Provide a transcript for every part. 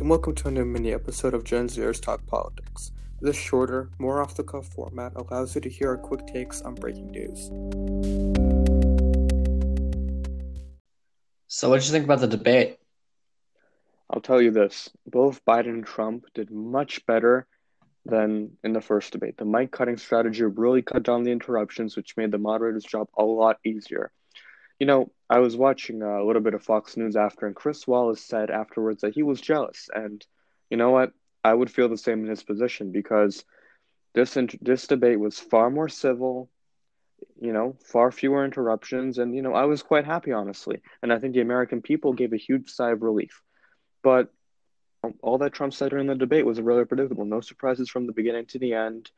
and welcome to a new mini episode of Gen Zers Talk Politics. This shorter, more off the cuff format allows you to hear our quick takes on breaking news. So, what did you think about the debate? I'll tell you this both Biden and Trump did much better than in the first debate. The mic cutting strategy really cut down the interruptions, which made the moderator's job a lot easier. You know, I was watching uh, a little bit of Fox News after, and Chris Wallace said afterwards that he was jealous. And you know what? I would feel the same in his position because this this debate was far more civil, you know, far fewer interruptions, and you know, I was quite happy honestly. And I think the American people gave a huge sigh of relief. But all that Trump said during the debate was really predictable. No surprises from the beginning to the end.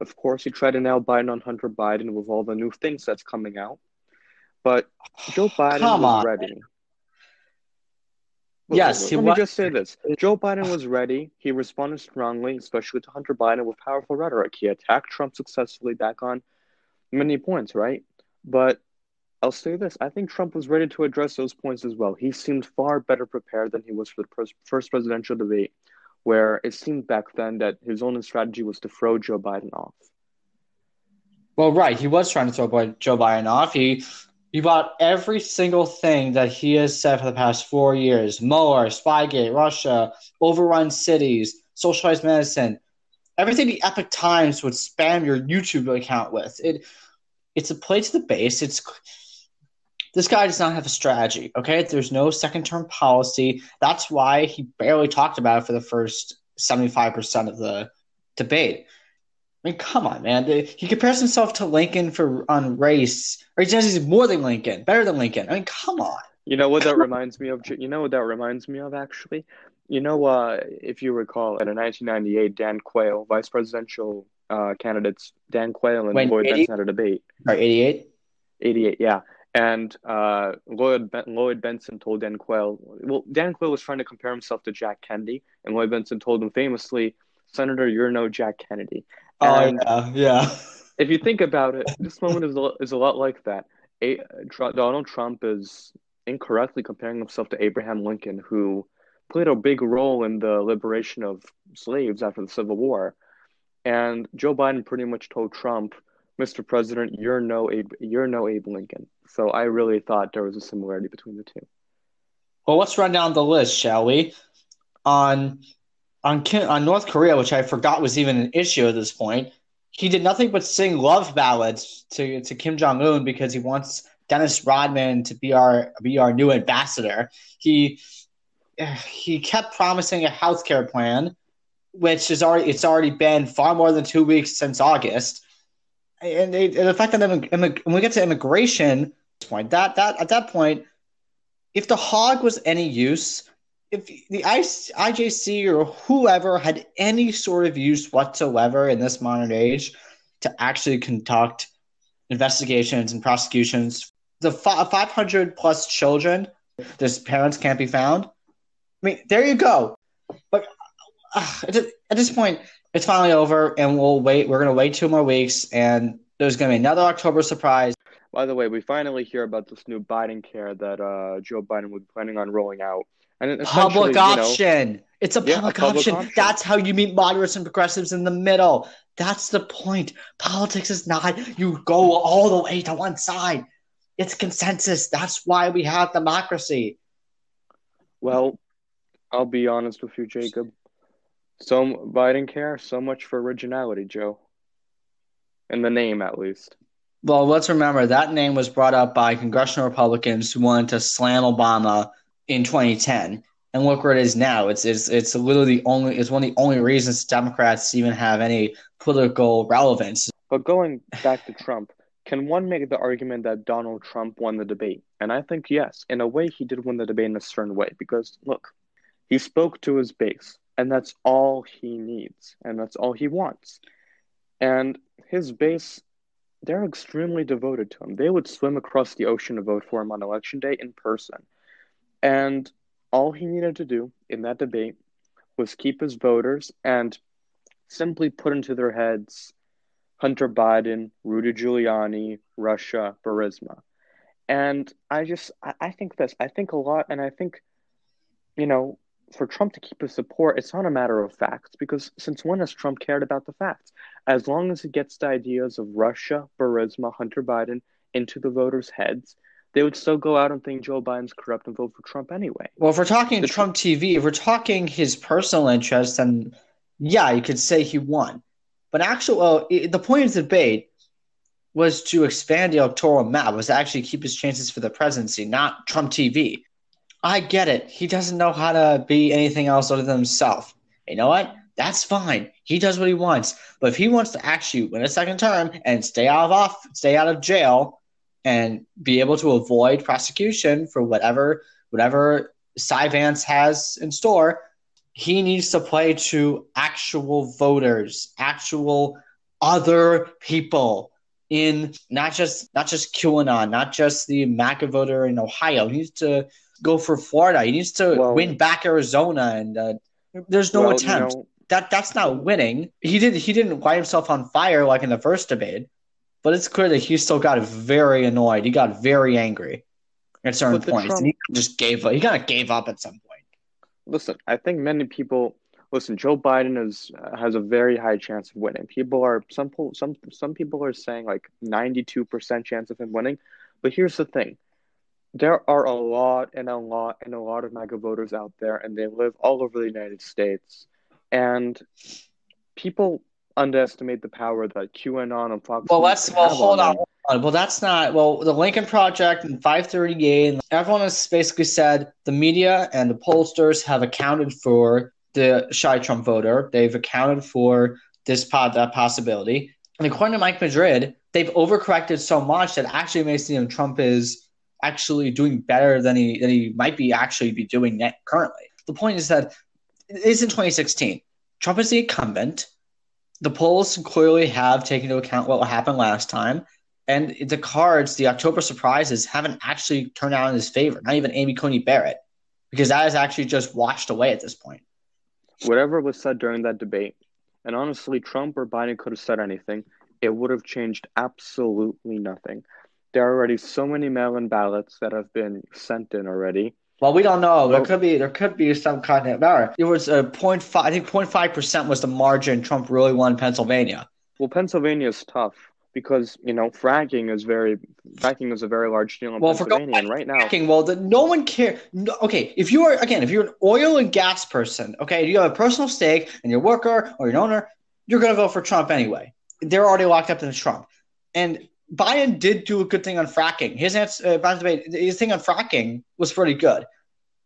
Of course, he tried to nail Biden on Hunter Biden with all the new things that's coming out. But Joe Biden Come was on. ready. Yes, let he me was- just say this: Joe Biden was ready. He responded strongly, especially to Hunter Biden, with powerful rhetoric. He attacked Trump successfully back on many points, right? But I'll say this: I think Trump was ready to address those points as well. He seemed far better prepared than he was for the first presidential debate, where it seemed back then that his only strategy was to throw Joe Biden off. Well, right, he was trying to throw Joe Biden off. He he bought every single thing that he has said for the past four years: Mueller, Spygate, Russia, overrun cities, socialized medicine, everything the Epoch Times would spam your YouTube account with. It it's a play to the base. It's this guy does not have a strategy. Okay, there's no second term policy. That's why he barely talked about it for the first seventy five percent of the debate. I mean, come on, man. He compares himself to Lincoln for on race, or he says he's more than Lincoln, better than Lincoln. I mean, come on. You know what that reminds me of? You know what that reminds me of, actually? You know, uh, if you recall, in a 1998, Dan Quayle, vice presidential uh, candidates, Dan Quayle and Wait, Lloyd 80? Bentsen had a debate. Or 88? 88, yeah. And uh, Lloyd, ben- Lloyd Bentsen told Dan Quayle, well, Dan Quayle was trying to compare himself to Jack Kennedy, and Lloyd Bentsen told him famously, Senator, you're no Jack Kennedy. Oh, And yeah, yeah. if you think about it, this moment is a, is a lot like that. A, Donald Trump is incorrectly comparing himself to Abraham Lincoln, who played a big role in the liberation of slaves after the Civil War. And Joe Biden pretty much told Trump, "Mr. President, you're no Abe, you're no Abe Lincoln." So I really thought there was a similarity between the two. Well, let's run down the list, shall we? On on Kim, on North Korea, which I forgot was even an issue at this point, he did nothing but sing love ballads to, to Kim Jong Un because he wants Dennis Rodman to be our be our new ambassador. He he kept promising a healthcare plan, which is already it's already been far more than two weeks since August. And, they, and the fact that immig- immig- when we get to immigration, point that that at that point, if the hog was any use, if the IJC or whoever had any sort of use whatsoever in this modern age to actually conduct investigations and prosecutions, the 500 plus children, their parents can't be found. I mean, there you go. But uh, at this point, it's finally over, and we'll wait. We're going to wait two more weeks, and there's going to be another October surprise. By the way, we finally hear about this new Biden care that uh, Joe Biden was planning on rolling out. And public essentially, you know, option. It's a Yeah, a public, public option. option. That's how you meet moderates and progressives in the middle. That's the point. Politics is not you go all the way to one side. It's consensus. That's why we have democracy. Well, I'll be honest with you, Jacob. So Biden care, so much for originality, Joe. In the name, at least. Well, let's remember that name was brought up by congressional Republicans who wanted to slam Obama in 2010. And look where it is now. It's it's it's literally the only it's one of the only reasons Democrats even have any political relevance. But going back to Trump, can one make the argument that Donald Trump won the debate? And I think yes. In a way, he did win the debate in a certain way because look, he spoke to his base, and that's all he needs, and that's all he wants. And his base, they're extremely devoted to him. They would swim across the ocean to vote for him on election day in person. And all he needed to do in that debate was keep his voters and simply put into their heads Hunter Biden, Rudy Giuliani, Russia, Burisma. And I just, I, think this, I think a lot, and I think, you know, for Trump to keep his support, it's not a matter of facts because since when has Trump cared about the facts? As long as he gets the ideas of Russia, Burisma, Hunter Biden into the voters' heads, they would still go out and think Joe Biden's corrupt and vote for Trump anyway. Well, if we're talking the Trump TV, if we're talking his personal interest, then yeah, you could say he won. But actually, well, the point of the debate was to expand the electoral map, was to actually keep his chances for the presidency, not Trump TV. I get it. He doesn't know how to be anything else other than himself. You know what? That's fine. He does what he wants. But if he wants to actually win a second term and stay out of off, stay out of jail, and be able to avoid prosecution for whatever whatever Cy Vance has in store, he needs to play to actual voters, actual other people in not just not just QAnon, not just the MAGA voter in Ohio. He needs to go for Florida. He needs to well, win back Arizona, and uh, there's no well, attempt. You know, that that's not winning. He did he didn't light himself on fire like in the first debate, but it's clear that he still got very annoyed. He got very angry at certain points, Trump, and he just gave up. He kind of gave up at some point. Listen, I think many people listen. Joe Biden is uh, has a very high chance of winning. People are some some some people are saying like ninety two percent chance of him winning, but here's the thing there are a lot and a lot and a lot of MAGA voters out there, and they live all over the United States. And people underestimate the power that QAnon and Fox. Well, let's well hold on, hold on. Well, that's not well. The Lincoln Project and 538. Everyone has basically said the media and the pollsters have accounted for the shy Trump voter. They've accounted for this pod that possibility. And according to Mike Madrid, they've overcorrected so much that actually makes seem Trump is actually doing better than he than he might be actually be doing currently. The point is that it is in 2016. Trump is the incumbent. The polls clearly have taken into account what happened last time, and the cards, the October surprises, haven't actually turned out in his favor. Not even Amy Coney Barrett, because that is actually just washed away at this point. Whatever was said during that debate, and honestly, Trump or Biden could have said anything, it would have changed absolutely nothing there are already so many mail-in ballots that have been sent in already. Well, we don't know. There could be there could be some kind of error. It was a point five. I think 05 percent was the margin Trump really won Pennsylvania. Well, Pennsylvania is tough because you know fracking is very fracking is a very large deal in well, Pennsylvania, and right now, fracking, well, the, no one cares. No, okay, if you are again, if you're an oil and gas person, okay, you have a personal stake and you're a worker or you're an owner, you're going to vote for Trump anyway. They're already locked up in Trump, and Biden did do a good thing on fracking. His answer, uh, by the way, his thing on fracking was pretty good.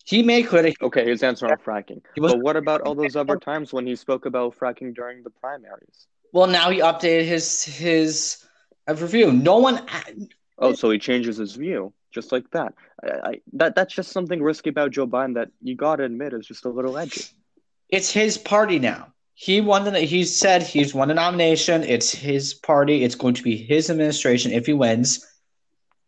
He made clear. Okay, his answer on fracking. But what about all those other times when he spoke about fracking during the primaries? Well, now he updated his his uh, review. No one. Oh, so he changes his view just like that. I, I, that that's just something risky about Joe Biden that you gotta admit is just a little edgy. It's his party now he won the he said he's won the nomination. It's his party. It's going to be his administration if he wins,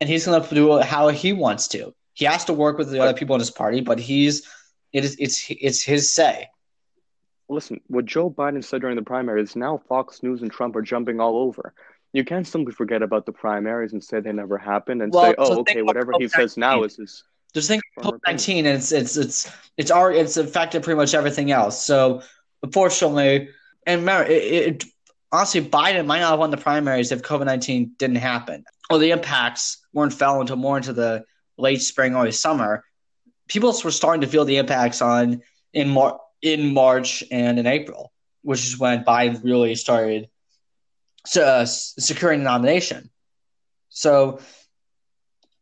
and he's going to do it how he wants to. He has to work with the other people in his party, but he's it is it's it's his say. Listen, what Joe Biden said during the primaries, now Fox News and Trump are jumping all over. You can't simply forget about the primaries and say they never happened and well, say, "Oh, okay, whatever he says now is his." Just think COVID nineteen, and it's it's it's it's already it's affected pretty much everything else. So unfortunately, and remember, it, it, honestly, Biden might not have won the primaries if COVID 19 didn't happen. Or the impacts weren't felt until more into the late spring or summer. People were starting to feel the impacts on in, Mar- in March and in April, which is when Biden really started uh, securing the nomination. So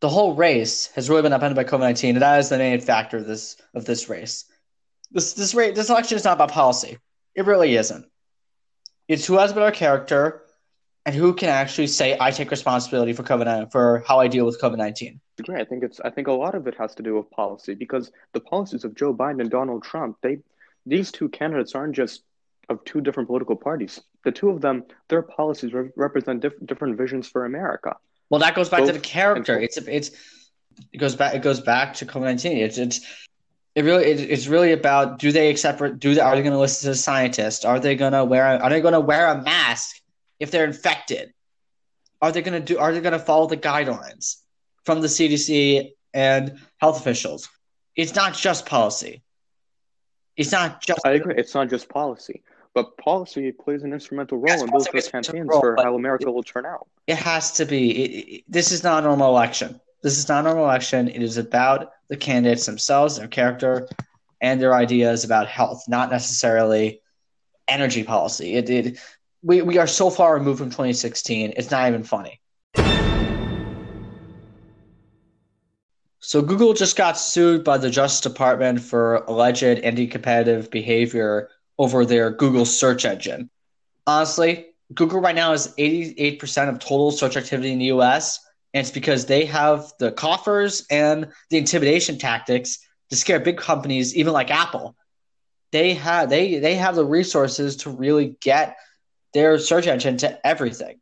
the whole race has really been upended by COVID nineteen, and that is the main factor of this of this race. This this rate this election is not about policy. It really isn't. It's who has a better character and who can actually say I take responsibility for COVID for how I deal with COVID nineteen. Great. I think it's I think a lot of it has to do with policy because the policies of Joe Biden and Donald Trump, they these two candidates aren't just of two different political parties. The two of them, their policies re- represent diff- different visions for America. Well, that goes back Both to the character. It's it's it goes back it goes back to COVID nineteen. It's it's it really it, it's really about do they accept do they are they going to listen to the scientists? Are they going to wear are they going to wear a mask if they're infected? Are they going to do are they going to follow the guidelines from the CDC and health officials? It's not just policy. It's not just. I agree. It's not just policy, but policy plays an instrumental role Yes, in both those plays an instrumental campaigns role, for how America will turn out. It has to be. It, it- this is not a normal election. This is not a normal election. It is about the candidates themselves, their character, and their ideas about health, not necessarily energy policy. It, it we, we are so far removed from 2016. It's not even funny. So Google just got sued by the Justice Department for alleged anti-competitive behavior over their Google search engine. Honestly, Google right now is 88% of total search activity in the US, and it's because they have the coffers and the intimidation tactics to scare big companies, even like Apple. They have they they have the resources to really get their search engine to everything.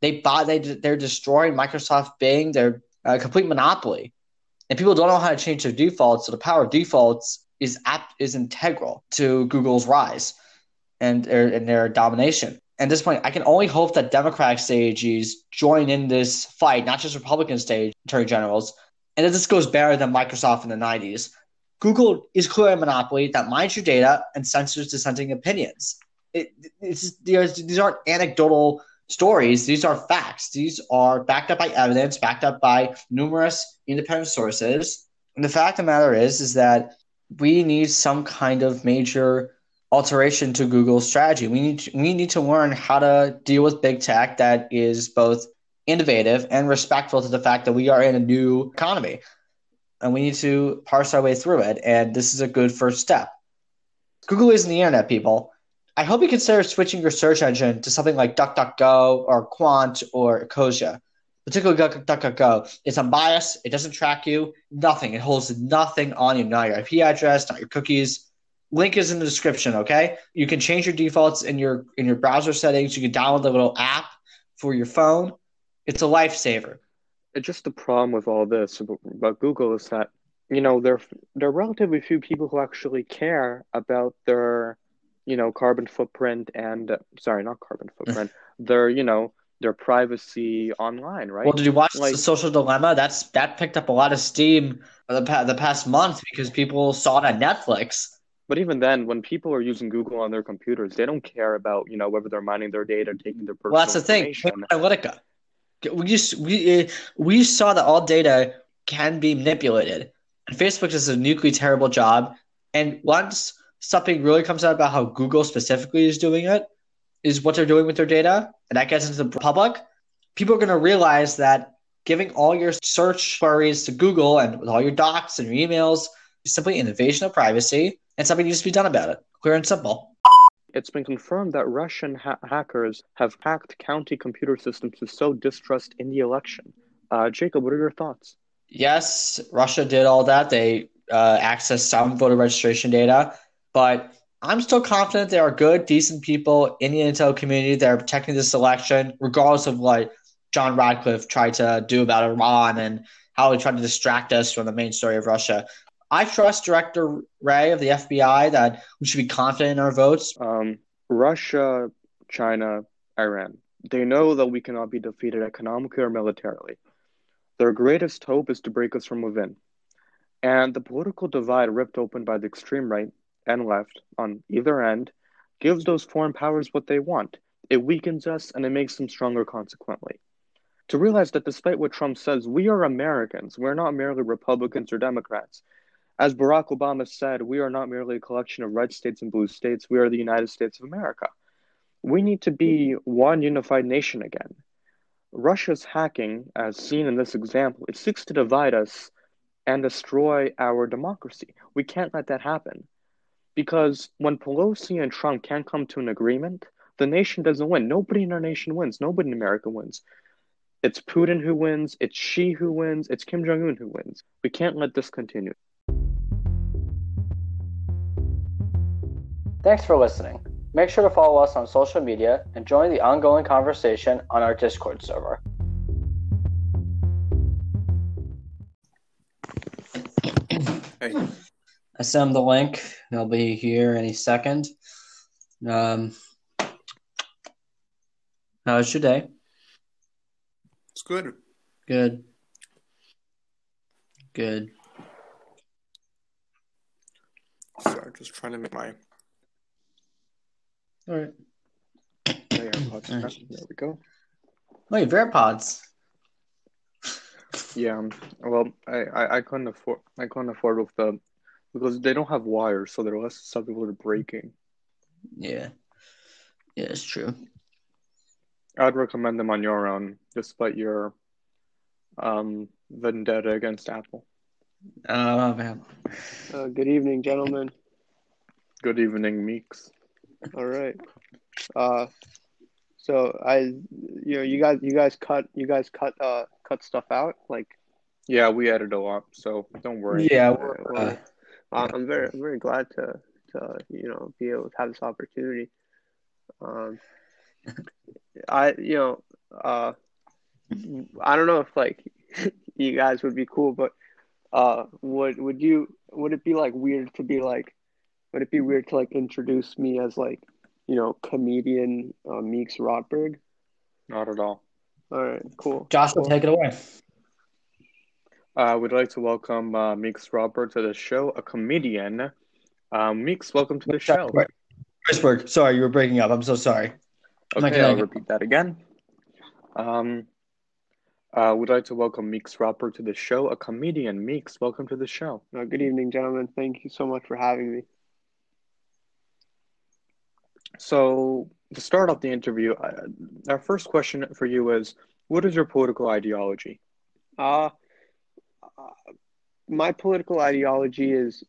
They buy they they're destroying Microsoft Bing. They're a uh, complete monopoly, and people don't know how to change their defaults. So the power of defaults is app is integral to Google's rise and their and their domination. At this point, I can only hope that Democratic state AGs join in this fight, not just Republican state attorney generals, and that this goes better than Microsoft in the 90s. Google is clearly a monopoly that mines your data and censors dissenting opinions. It, it's, these aren't anecdotal stories. These are facts. These are backed up by evidence, backed up by numerous independent sources. And the fact of the matter is, is that we need some kind of major alteration to Google's strategy. We need to, we need to learn how to deal with big tech that is both innovative and respectful to the fact that we are in a new economy and we need to parse our way through it. And this is a good first step. Google isn't the internet, people. I hope you consider switching your search engine to something like DuckDuckGo or Qwant or Ecosia. Particularly DuckDuckGo. It's unbiased. It doesn't track you. Nothing. It holds nothing on you. Not your IP address, not your cookies. Link is in the description. Okay. You can change your defaults in your in your browser settings. You can download the little app for your phone. It's a lifesaver. It's just the problem with all this about, Google is that you know there there are relatively few people who actually care about their you know carbon footprint and uh, sorry not carbon footprint their you know their privacy online right Well, did you watch Like- the Social Dilemma? That's that picked up a lot of steam the the past month because people saw it on Netflix. But even then when people are using Google on their computers they don't care about you know whether they're mining their data taking their personal Well, that's the thing. Analytica. We just we uh, we saw that all data can be manipulated, and Facebook does a nuclearly terrible job. And once something really comes out about how Google specifically is doing it, is what they're doing with their data, and that gets into the public, people are going to realize that giving all your search queries to Google and with all your docs and your emails is simply an invasion of privacy, and something needs to be done about it. Clear and simple. it's been confirmed that Russian ha- hackers have hacked county computer systems to sow distrust in the election. Uh, Jacob, what are your thoughts? yes, Russia did all that. They uh, accessed some voter registration data, but I'm still confident there are good, decent people in the intel community that are protecting this election, regardless of what John Ratcliffe tried to do about Iran and how he tried to distract us from the main story of Russia. I trust Director Wray of the FBI that we should be confident in our votes. Um, Russia, China, Iran. They know that we cannot be defeated economically or militarily. Their greatest hope is to break us from within. And the political divide ripped open by the extreme right and left on either end gives those foreign powers what they want. It weakens us and it makes them stronger consequently. To realize that despite what Trump says, we are Americans. We're not merely Republicans or Democrats. As Barack Obama said, we are not merely a collection of red states and blue states. We are the United States of America. We need to be one unified nation again. Russia's hacking, as seen in this example, it seeks to divide us and destroy our democracy. We can't let that happen. Because when Pelosi and Trump can't come to an agreement, the nation doesn't win. Nobody in our nation wins. Nobody in America wins. It's Putin who wins. It's Xi who wins. It's Kim Jong un who wins. We can't let this continue. Thanks for listening. Make sure to follow us on social media and join the ongoing conversation on our Discord server. Hey, I sent them the link. They'll be here any second. Um, how was your day? it's good. Good. Good. Sorry, just trying to make my. All right. Yeah, AirPods. There we go. Oh, you have AirPods. Yeah. um, Well, I, I, I couldn't afford I couldn't afford with the because they don't have wires, so they're less susceptible to breaking. Yeah. Yeah, it's true. I'd recommend them on your own, despite your um vendetta against Apple. Oh man. Uh, good evening, gentlemen. Good evening, Meeks. All right. Uh, so I, you know, you guys, you guys cut, you guys cut, uh, cut stuff out. Like, Yeah, we edit a lot, so don't worry. Yeah, uh, we're, well, uh, I'm I'm very, I'm very glad to, to, you know, be able to have this opportunity. Um, I, you know, uh, I don't know if like you guys would be cool, but uh, would would you would it be like weird to be like, would it be weird to like introduce me as like, you know, comedian uh, Meeks Rotberg? Not at all. All right, cool. Josh will Cool. take it away. Uh, we'd like to welcome uh, Meeks Robert to the show, a comedian. Um, Meeks, welcome to the show. Chrisberg, sorry, you were breaking up. I'm so sorry. I'm not Okay, I'll repeat that again. Um, uh, we'd like to welcome Meeks Robert to the show, a comedian. Meeks, welcome to the show. Uh, good evening, gentlemen. Thank you so much for having me. So, to start off the interview, our first question for you is What is your political ideology? Uh, uh, my political ideology is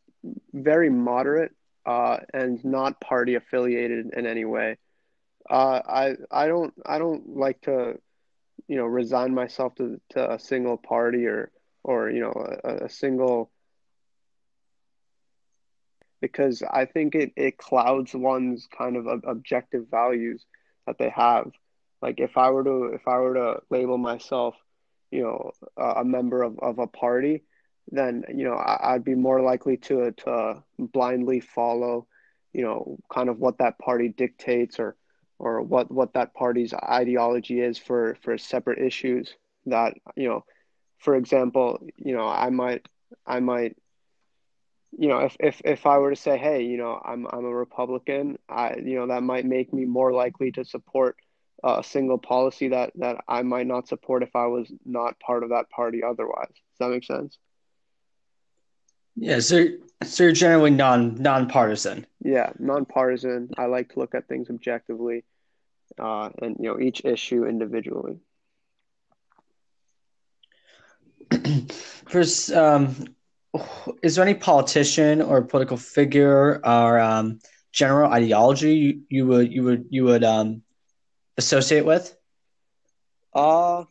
very moderate uh, and not party affiliated in any way. Uh, I I don't I don't like to you know resign myself to to a single party or or you know a, a single because I think it, it clouds one's kind of objective values that they have. Like if I were to if I were to label myself, you know, a member of, of a party, then you know I, I'd be more likely to to blindly follow, you know, kind of what that party dictates or or what what that party's ideology is for for separate issues that you know, for example, you know, I might I might you know, if, if if I were to say, hey, you know, I'm I'm a Republican, I you know that might make me more likely to support uh, a single policy that that I might not support if I was not part of that party otherwise. Does that make sense? Yeah, so so you're generally non nonpartisan. Yeah, nonpartisan. I like to look at things objectively, uh, and you know each issue individually. First, um, is there any politician or political figure or um, general ideology you, you would you would you would um, associate with? Uh,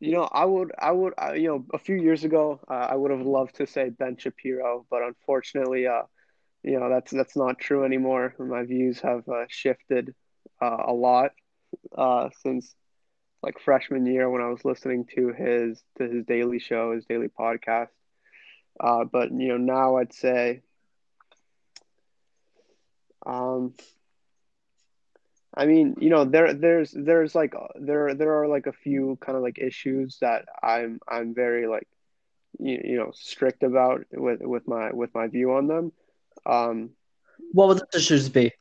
you know, I would, I would, uh, you know, a few years ago, uh, I would have loved to say Ben Shapiro, but unfortunately, uh, you know, that's that's not true anymore. My views have uh, shifted uh, a lot uh, since like freshman year when I was listening to his to his daily show, his daily podcast. Uh, but you know, now I'd say, um, I mean, you know, there there's there's like there there are like a few kind of like issues that I'm I'm very like you, you know strict about with with my with my view on them. Um, What would the issues be?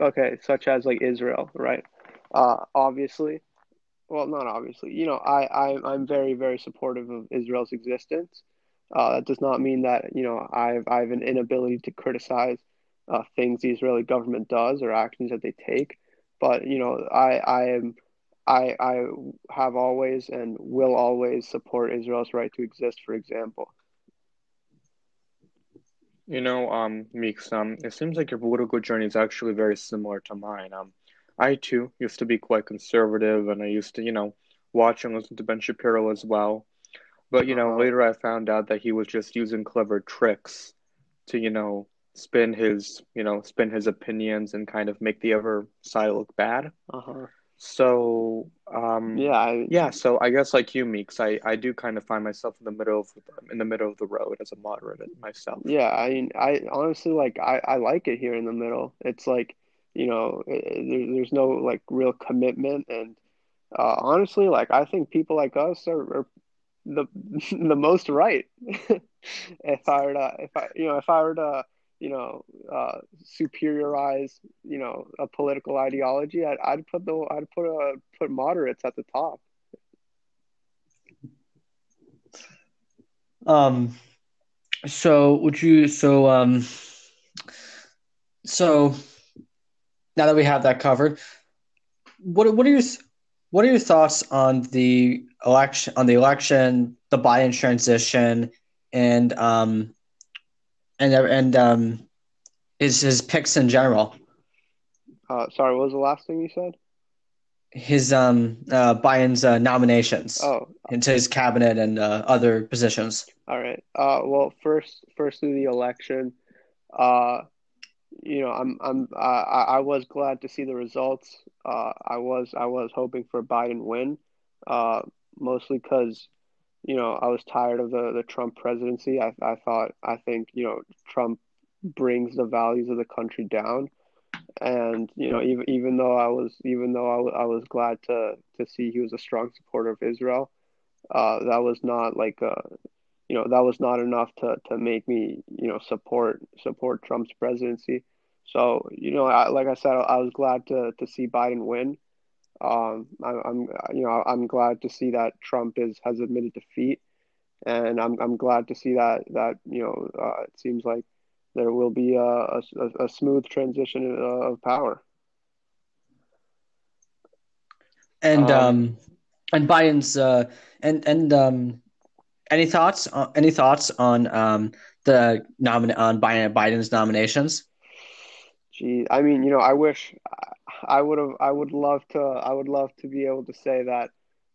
okay, such as like Israel, right? Uh, obviously, well, not obviously. You know, I I I'm very very supportive of Israel's existence. Uh, that does not mean that you know I've I have an inability to criticize uh, things the Israeli government does or actions that they take. But you know, I I am I I have always and will always support Israel's right to exist. For example, You know, um, Meeks, um, it seems like your political journey is actually very similar to mine. Um, I too used to be quite conservative, and I used to, you know, watch and listen to Ben Shapiro as well. But, you know, Uh-huh. later I found out that he was just using clever tricks to, you know, spin his, you know, spin his opinions and kind of make the other side look bad. uh huh. So, um, Yeah, I, yeah, so I guess like you, Meeks, I, I do kind of find myself in the middle of in the middle of the road as a moderate myself. Yeah, I mean, I honestly like I, I like it here in the middle. It's like, you know, eh, there, there's no like real commitment, and uh, honestly, like I think people like us are, are the the most right. if I were to if I you know if I were to you know uh, superiorize you know a political ideology, I'd, I'd put the I'd put a put moderates at the top. Um, so would you so um so now that we have that covered, what what are your what are your thoughts on the election on the election, the Biden transition, and um and and um his his picks in general? Uh, sorry, what was the last thing you said? His um uh Biden's uh, nominations Oh, into his cabinet and uh, other positions. All right. Uh, well, first, first through the election, uh, you know, I'm, I'm, I, I was glad to see the results. Uh, I was, I was hoping for Biden win, uh, mostly because, you know, I was tired of the the Trump presidency. I, I thought, I think, you know, Trump brings the values of the country down, and you know, even even though I was, even though I, w- I was glad to to see he was a strong supporter of Israel, uh, that was not like a you know that was not enough to to make me you know support support Trump's presidency. So you know, I, like I said, I was glad to to see Biden win. Um, I, I'm you know I'm glad to see that Trump is has admitted defeat, and I'm I'm glad to see that that you know uh, it seems like there will be a a, a smooth transition of power. And Um, um, and Biden's uh, and and um, any thoughts? On, any thoughts on um the nomin on Biden Biden's nominations? Gee, I mean, you know, I wish I would have. I would love to. I would love to be able to say that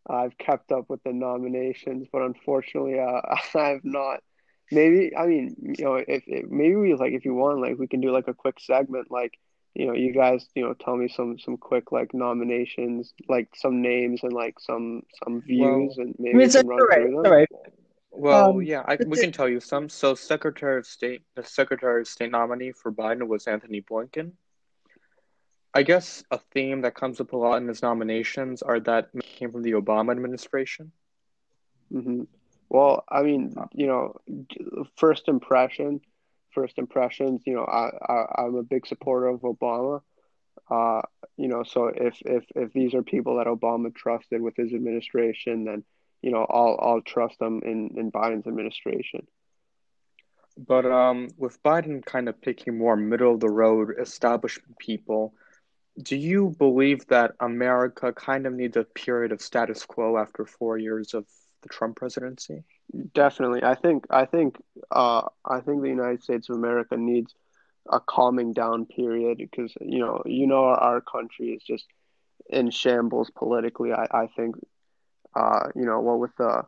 I've kept up with the nominations, but unfortunately, uh, I have not. Maybe I mean, you know, if, if maybe we like if you want, like we can do like a quick segment, like you know, you guys, you know, tell me some some quick like nominations, like some names and like some some views, and I maybe mean, we it's all run right, through them. right. Well, Um, yeah, I, we can tell you some. So, Secretary of State, the Secretary of State nominee for Biden was Antony Blinken. I guess a theme that comes up a lot in his nominations are that came from the Obama administration. hmm Well, I mean, you know, first impression, first impressions, you know, I, I I'm a big supporter of Obama. Uh, you know, so if if if these are people that Obama trusted with his administration, then you know, I'll I'll trust them in in Biden's administration. But um, with Biden kind of picking more middle of the road establishment people, do you believe that America kind of needs a period of status quo after four years of the Trump presidency? Definitely, I think I think uh I think the United States of America needs a calming down period because you know you know our, our country is just in shambles politically. I I think uh you know what with the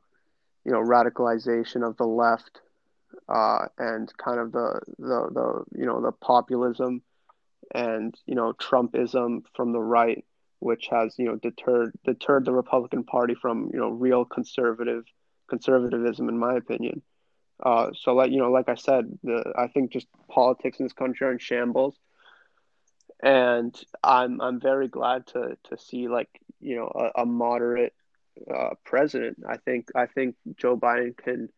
you know radicalization of the left uh and kind of the the the you know the populism and you know Trumpism from the right, which has you know deterred deterred the Republican Party from you know real conservative conservatism, in my opinion. Uh, so like you know, like I said, the I think just politics in this country are in shambles, and I'm I'm very glad to to see like you know a, a moderate uh, president. I think I think Joe Biden can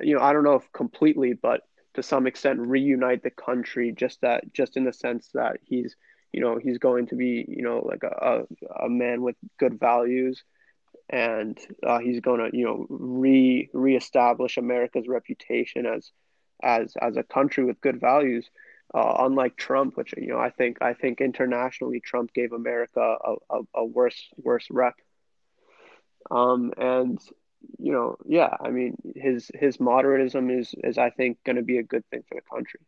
you know I don't know if completely, but to some extent reunite the country. Just that just in the sense that he's you know he's going to be you know like a a, a man with good values and uh, he's going to you know re reestablish America's reputation as as as a country with good values. Uh, unlike Trump, which you know I think I think internationally Trump gave America a, a, a worse worse rep. Um, and you know yeah I mean his his moderatism is is I think going to be a good thing for the country.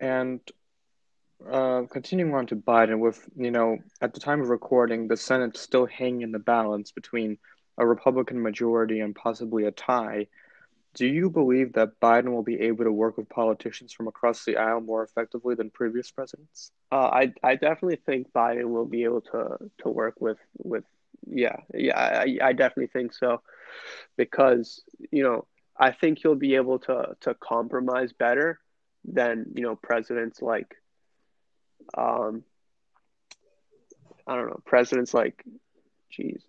And uh, continuing on to Biden, with you know, at the time of recording, the Senate's still hanging in the balance between a Republican majority and possibly a tie. Do you believe that Biden will be able to work with politicians from across the aisle more effectively than previous presidents? Uh, I I definitely think Biden will be able to to work with with yeah yeah I, I definitely think so because you know I think he'll be able to to compromise better than you know presidents like um I don't know presidents like jeez.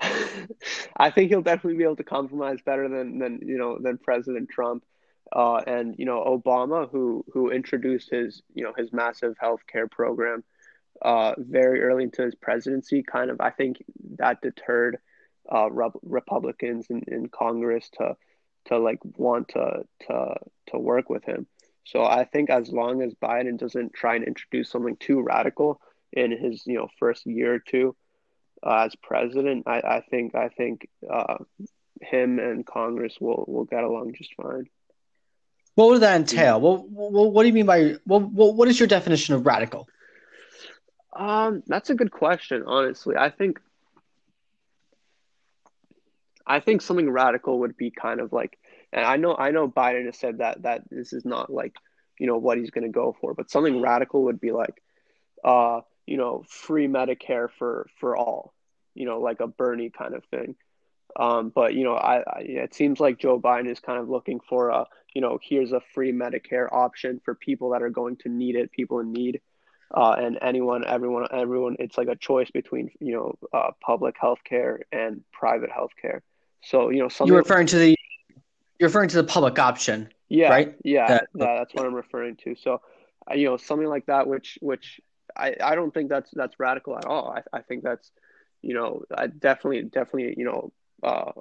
I think he'll definitely be able to compromise better than than you know than President Trump. Uh, and you know Obama, who who introduced his you know his massive health care program uh, very early into his presidency, kind of I think that deterred uh, Republicans in, in Congress to to like want to to to work with him. So I think as long as Biden doesn't try and introduce something too radical in his you know first year or two uh, as president, I, I think I think uh, him and Congress will will get along just fine. What would that entail? Well, what, what do you mean by what, what is your definition of radical? Um, that's a good question. Honestly, I think I think something radical would be kind of like, and I know I know Biden has said that that this is not like you know what he's going to go for, but something radical would be like, uh, you know, free Medicare for for all, you know, like a Bernie kind of thing. Um, but you know, I, I it seems like Joe Biden is kind of looking for a, you know, here's a free Medicare option for people that are going to need it, people in need uh, and anyone, everyone, everyone. It's like a choice between you know uh, public health care and private health care. So you know, you're referring to the you're referring to the public option. Yeah, right. Yeah, that, yeah, that's what I'm referring to. So, uh, you know, something like that, which which I, I don't think that's that's radical at all. I, I think that's you know I definitely definitely you know uh,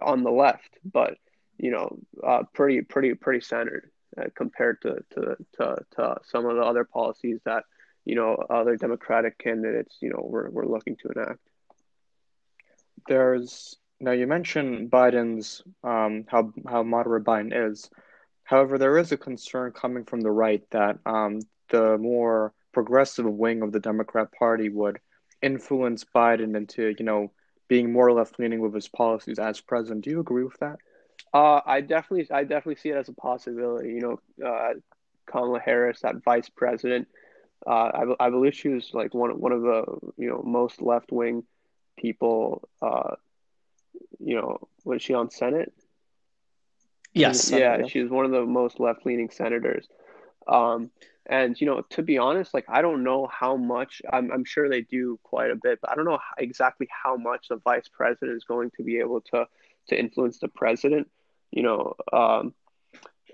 on the left, but you know uh, pretty pretty pretty centered uh, compared to, to to to some of the other policies that you know, other Democratic candidates, you know, we're, we're looking to enact. There's now you mentioned Biden's um, how how moderate Biden is. However, there is a concern coming from the right that um, the more progressive wing of the Democrat Party would influence Biden into you know being more left leaning with his policies as president. Do you agree with that? Uh, I definitely I definitely see it as a possibility. You know, uh, Kamala Harris, that vice president, uh, I, I believe she was like one one of the you know most left wing people. Uh, you know, was she on Senate? Yes. yeah, she was one of the most left leaning senators. Um, and you know, to be honest, like I don't know how much. I'm I'm sure they do quite a bit, but I don't know exactly how much the vice president is going to be able to to influence the president. You know, um,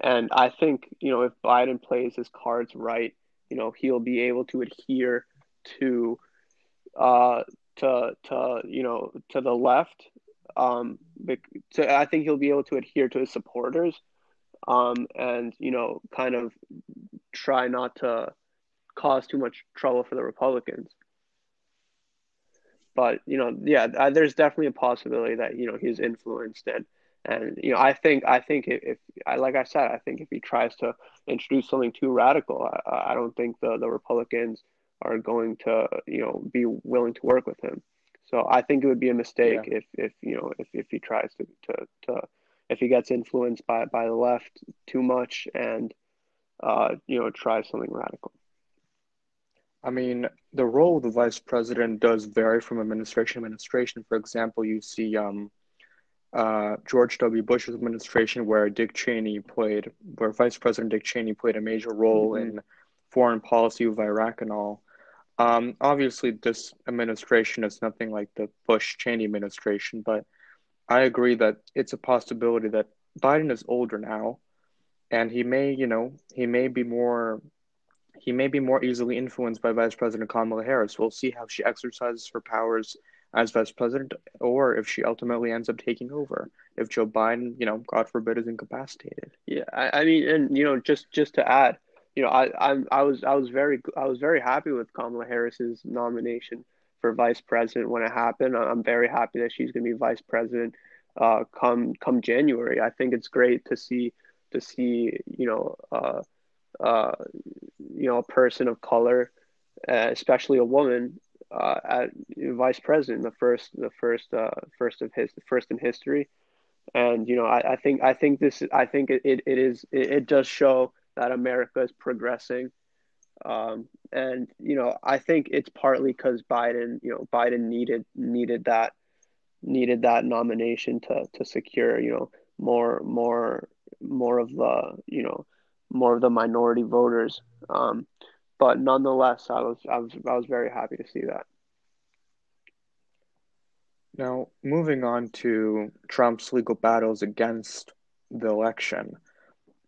and I think you know if Biden plays his cards right, you know he'll be able to adhere to uh to to you know to the left. Um to, I think he'll be able to adhere to his supporters um and you know kind of try not to cause too much trouble for the Republicans. But you know yeah there's definitely a possibility that you know he's influenced and and you know, I think I think if, if I like I said, I think if he tries to introduce something too radical, I, I don't think the the Republicans are going to you know be willing to work with him. So I think it would be a mistake yeah. if if you know if, if he tries to, to to if he gets influenced by by the left too much and uh, you know tries something radical. I mean, the role of the vice president does vary from administration to administration. For example, you see um, uh, George W. Bush's administration, where Dick Cheney played, where Vice President Dick Cheney played a major role mm-hmm. in foreign policy of Iraq and all. Um, obviously, this administration is nothing like the Bush Cheney administration, but I agree that it's a possibility that Biden is older now, and he may, you know, he may be more, he may be more easily influenced by Vice President Kamala Harris. We'll see how she exercises her powers as vice president, or if she ultimately ends up taking over, if Joe Biden, you know, God forbid, is incapacitated. Yeah, I, I mean, and you know, just just to add, you know, I, I I was I was very I was very happy with Kamala Harris's nomination for vice president when it happened. I'm very happy that she's going to be vice president uh, come come January. I think it's great to see to see you know uh, uh, you know a person of color, uh, especially a woman, uh, at vice president, the first, the first, uh, first of his, first in history. And you know, I, I think, I think this, I think it, it, is, it, it does show that America is progressing. Um, and you know, I think it's partly because Biden, you know, Biden needed needed that needed that nomination to to secure, you know, more more more of the you know more of the minority voters. Um, but nonetheless, I was I was I was very happy to see that. Now, moving on to Trump's legal battles against the election.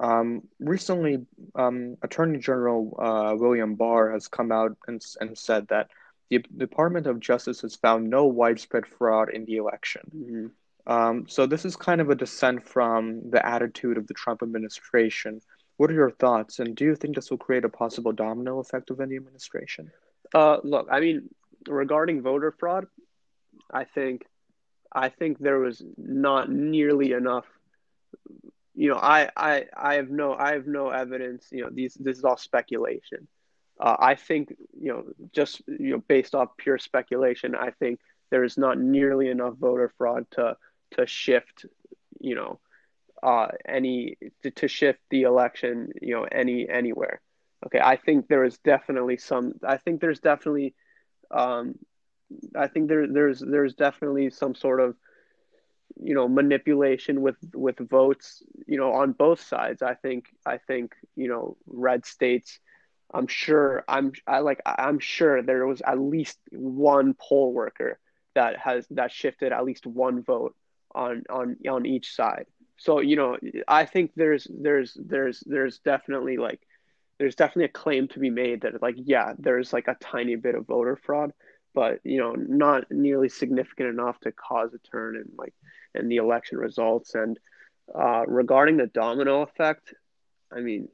Um, recently, um, Attorney General uh, William Barr has come out and, and said that the Department of Justice has found no widespread fraud in the election. Mm-hmm. Um, so this is kind of a dissent from the attitude of the Trump administration. What are your thoughts, and do you think this will create a possible domino effect within the administration? Uh, look, I mean, regarding voter fraud, I think, I think there was not nearly enough. You know, I, I, I have no, I have no evidence. You know, these, this is all speculation. Uh, I think, you know, just you know, based off pure speculation, I think there is not nearly enough voter fraud to to shift, you know, uh, any to, to shift the election, you know, any anywhere. Okay, I think there is definitely some. I think there's definitely, um, I think there there's there's definitely some sort of, you know, manipulation with with votes, you know, on both sides. I think I think you know, red states I'm sure I'm I like I'm sure there was at least one poll worker that has that shifted at least one vote on on on each side. So you know I think there's there's there's there's definitely like there's definitely a claim to be made that like yeah there's like a tiny bit of voter fraud, but you know not nearly significant enough to cause a turn in like in the election results. And uh, regarding the domino effect, I mean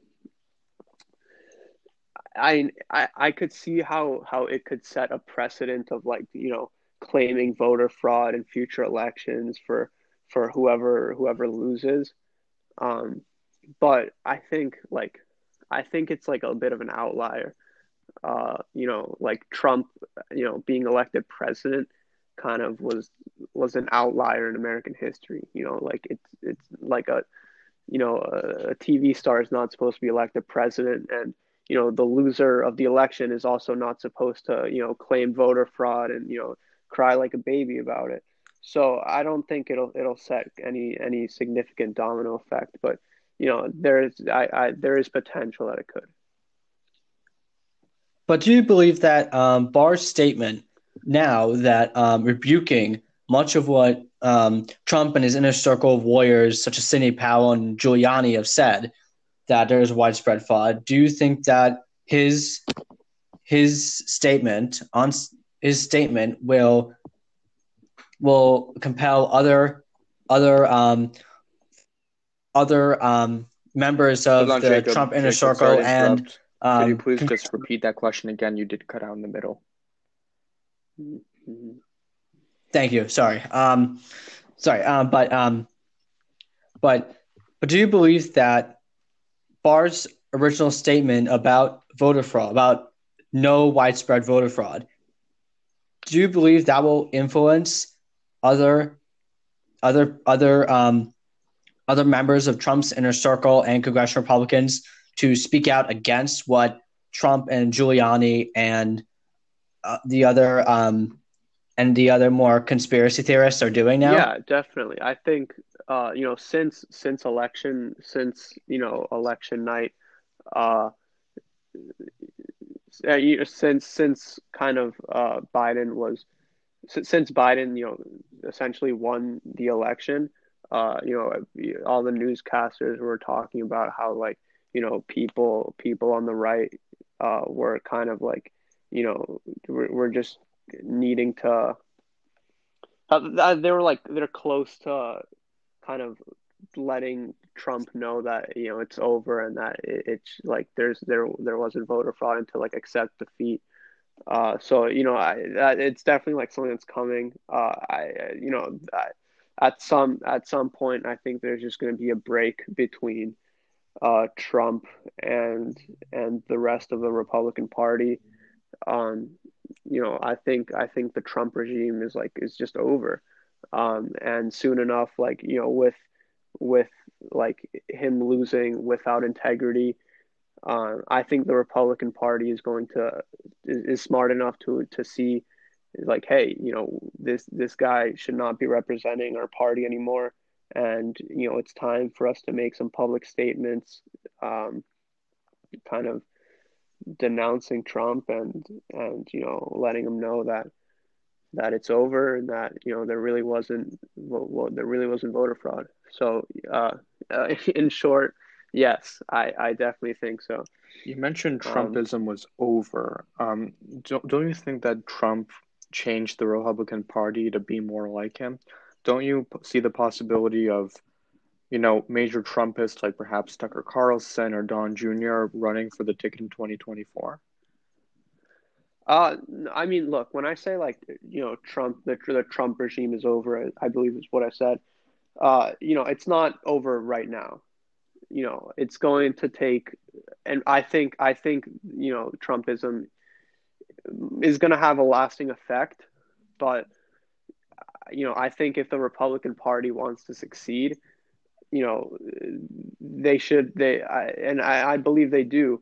I, I I could see how how it could set a precedent of like you know claiming voter fraud in future elections for for whoever whoever loses. Um, but I think like I think it's like a bit of an outlier. Uh, you know, like Trump, you know, being elected president kind of was was an outlier in American history. You know, like it's it's like a you know a, a TV star is not supposed to be elected president and you know the loser of the election is also not supposed to you know claim voter fraud and you know cry like a baby about it so i don't think it'll it'll set any any significant domino effect but you know there is i, I there is potential that it could but do you believe that um, barr's statement now that um, rebuking much of what um, trump and his inner circle of warriors, such as sidney powell and giuliani have said that there is widespread fraud. Do you think that his his statement on his statement will will compel other other um, other um, members of on, the Jacob, Trump inner Jacob, circle and um, could you please con- just repeat that question again? You did cut out in the middle. Thank you. Sorry. Um, sorry. Um, but um, but but do you believe that Barr's original statement about voter fraud, about no widespread voter fraud, do you believe that will influence other other other um, other members of Trump's inner circle and congressional Republicans to speak out against what Trump and Giuliani and uh, the other um, and the other more conspiracy theorists are doing now? Yeah, definitely. I think uh, you know since since election since you know election night, uh, since since kind of uh, Biden was since Biden you know essentially won the election. Uh, you know, all the newscasters were talking about how like you know people people on the right uh, were kind of like you know we're, we're just needing to uh, they were like they're close to kind of letting Trump know that you know it's over and that it, it's like there's there there wasn't voter fraud to like accept defeat. Uh, so you know, I that, it's definitely like something that's coming. Uh, I you know, I, at some at some point, I think there's just going to be a break between uh, Trump and and the rest of the Republican Party. Um, you know, I think I think the Trump regime is like is just over, um, and soon enough, like you know, with with like him losing without integrity, uh, I think the Republican Party is going to is, is smart enough to to see, like, hey, you know, this this guy should not be representing our party anymore, and you know, it's time for us to make some public statements, um, kind of denouncing Trump and and you know letting him know that that it's over and that you know there really wasn't well, there really wasn't voter fraud. So uh, uh, in short, yes, I, I definitely think so. You mentioned Trumpism um, was over. Um, don't, don't you think that Trump changed the Republican Party to be more like him? Don't you see the possibility of, you know, major Trumpists like perhaps Tucker Carlson or Don Jr. running for the ticket in 2024? Uh, I mean, look, when I say like, you know, Trump, the, the Trump regime is over, I believe is what I said. Uh, you know, it's not over right now. You know, it's going to take, and I think, I think, you know, Trumpism is going to have a lasting effect, but, you know, I think if the Republican Party wants to succeed, you know, they should, they, I, and I, I believe they do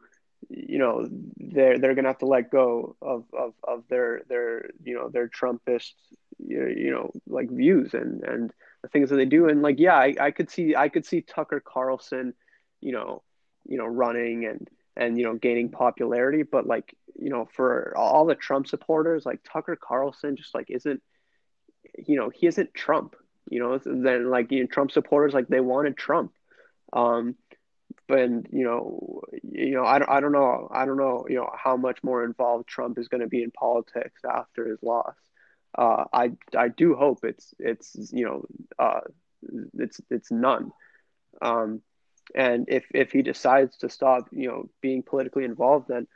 you know they're they're gonna have to let go of of, of their their you know their Trumpist you know like views and and things that they do and like yeah I, I could see I could see Tucker Carlson you know you know running and and you know gaining popularity but like you know for all the Trump supporters like Tucker Carlson just like isn't you know he isn't Trump you know then like you know, Trump supporters like they wanted Trump um and you know, you know, I don't, I don't know, I don't know, you know, how much more involved Trump is going to be in politics after his loss. Uh, I, I do hope it's, it's, you know, uh, it's, it's none. Um, and if, if he decides to stop, you know, being politically involved, then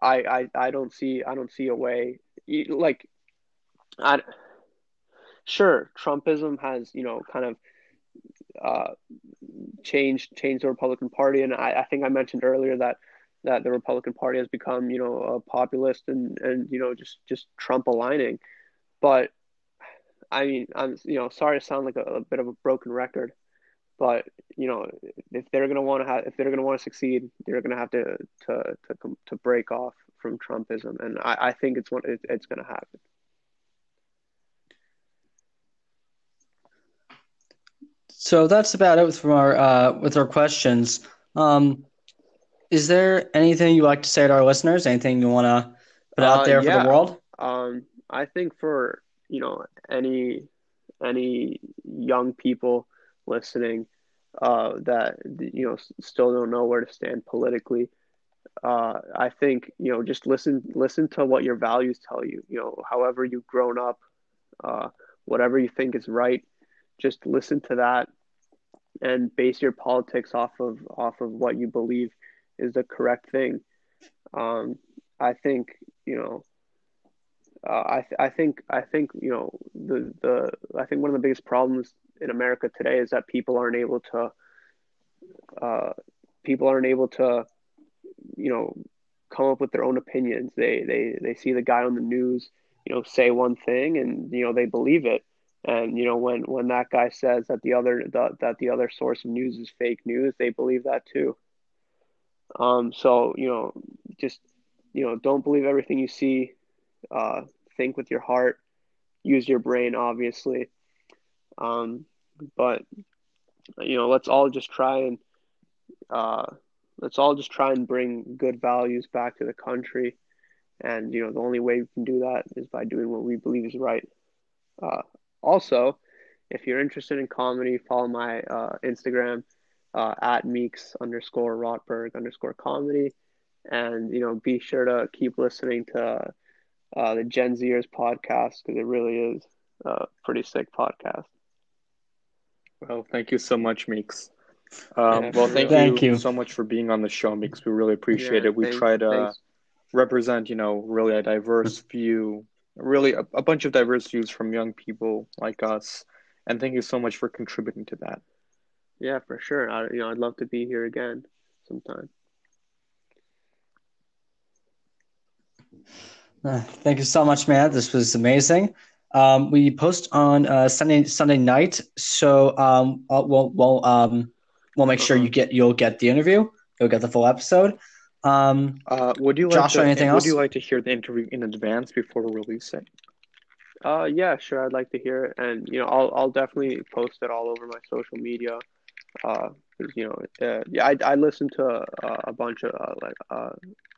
I, I, I don't see, I don't see a way. Like, I, sure, Trumpism has, you know, kind of uh, change change the Republican Party. And I, I, think I mentioned earlier that that the Republican Party has become you know a populist and and you know just just Trump aligning. But I mean, I'm you know sorry to sound like a, a bit of a broken record, but you know if they're gonna want to have if they're gonna want to succeed, they're gonna have to to to to break off from Trumpism, and I, I think it's what it, it's gonna happen. So that's about it from our uh, with our questions. Um, is there anything you like to say to our listeners? Anything you want to put out uh, there yeah. for the world? Um, I think for you know any any young people listening uh, that you know still don't know where to stand politically, uh, I think you know just listen listen to what your values tell you. You know, however you've grown up, uh, whatever you think is right just listen to that and base your politics off of off of what you believe is the correct thing. Um, I think you know. Uh, I th- I think I think you know the the I think one of the biggest problems in America today is that people aren't able to uh, people aren't able to you know come up with their own opinions. They they they see the guy on the news you know say one thing and you know they believe it and you know, when when that guy says that the other the, that the other source of news is fake news, they believe that too. Um, so you know, just you know, don't believe everything you see. Uh, think with your heart. Use your brain, obviously. Um, but you know, let's all just try and uh, let's all just try and bring good values back to the country. And you know, the only way we can do that is by doing what we believe is right. Uh, also, if you're interested in comedy, follow my uh, Instagram uh, at Meeks underscore Rotberg underscore comedy. And, you know, be sure to keep listening to uh, the Gen Zers podcast because it really is a pretty sick podcast. Well, thank you so much, Meeks. Um, yeah, well, thank, thank you, you, so much for being on the show, Meeks. We really appreciate yeah, it. We thanks, try to thanks. represent, you know, really a diverse view really a, a bunch of diverse views from young people like us. And thank you so much for contributing to that. Yeah, for sure. I, you know, I'd love to be here again sometime. Uh, thank you so much, man. This was amazing. Um, we post on uh, Sunday Sunday night, so um, we'll we'll um, we'll make sure you uh-huh. get you'll get the interview. You'll get the full episode. Um, uh, would you like Josh, to, anything would else? you like to hear the interview in advance before we release it? Uh, yeah, sure. I'd like to hear it, and you know, I'll I'll definitely post it all over my social media. Uh, you know, uh, yeah, I I listen to uh, a bunch of uh, like uh,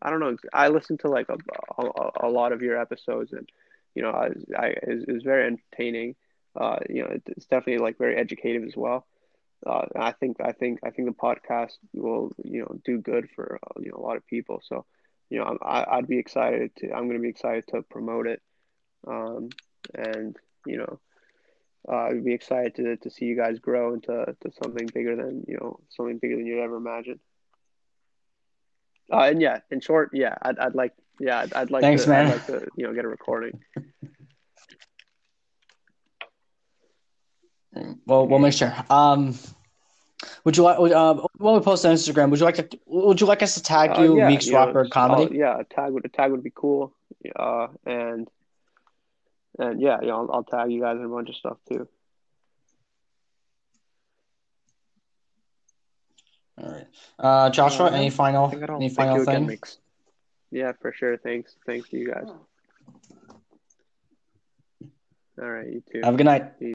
I don't know, I listen to like a, a, a lot of your episodes, and you know, I, I it was very entertaining. Uh, you know, it's definitely like very educative as well. Uh, I think I think I think the podcast will you know do good for uh, you know a lot of people. So you know I, I'd be excited to I'm going to be excited to promote it, um, and you know uh, I'd be excited to to see you guys grow into to something bigger than you know something bigger than you'd ever imagined. Uh, and yeah, in short, yeah, I'd, I'd like yeah I'd, I'd like Thanks, to man. I'd like to you know get a recording. Well, we'll make sure. Um, would you like? Uh, when we post on Instagram, would you like to? Would you like us to tag Uh, you, yeah, Meeks Rocker just- Comedy? oh, yeah, a tag would a tag would be cool. Uh, and and yeah, you know, I'll, I'll tag you guys in a bunch of stuff too. All right. Uh, Joshua, Uh, any final think I don't any final you again, thing? Yeah, for sure. Thanks, thanks to you guys. All right, you too. Have a good night.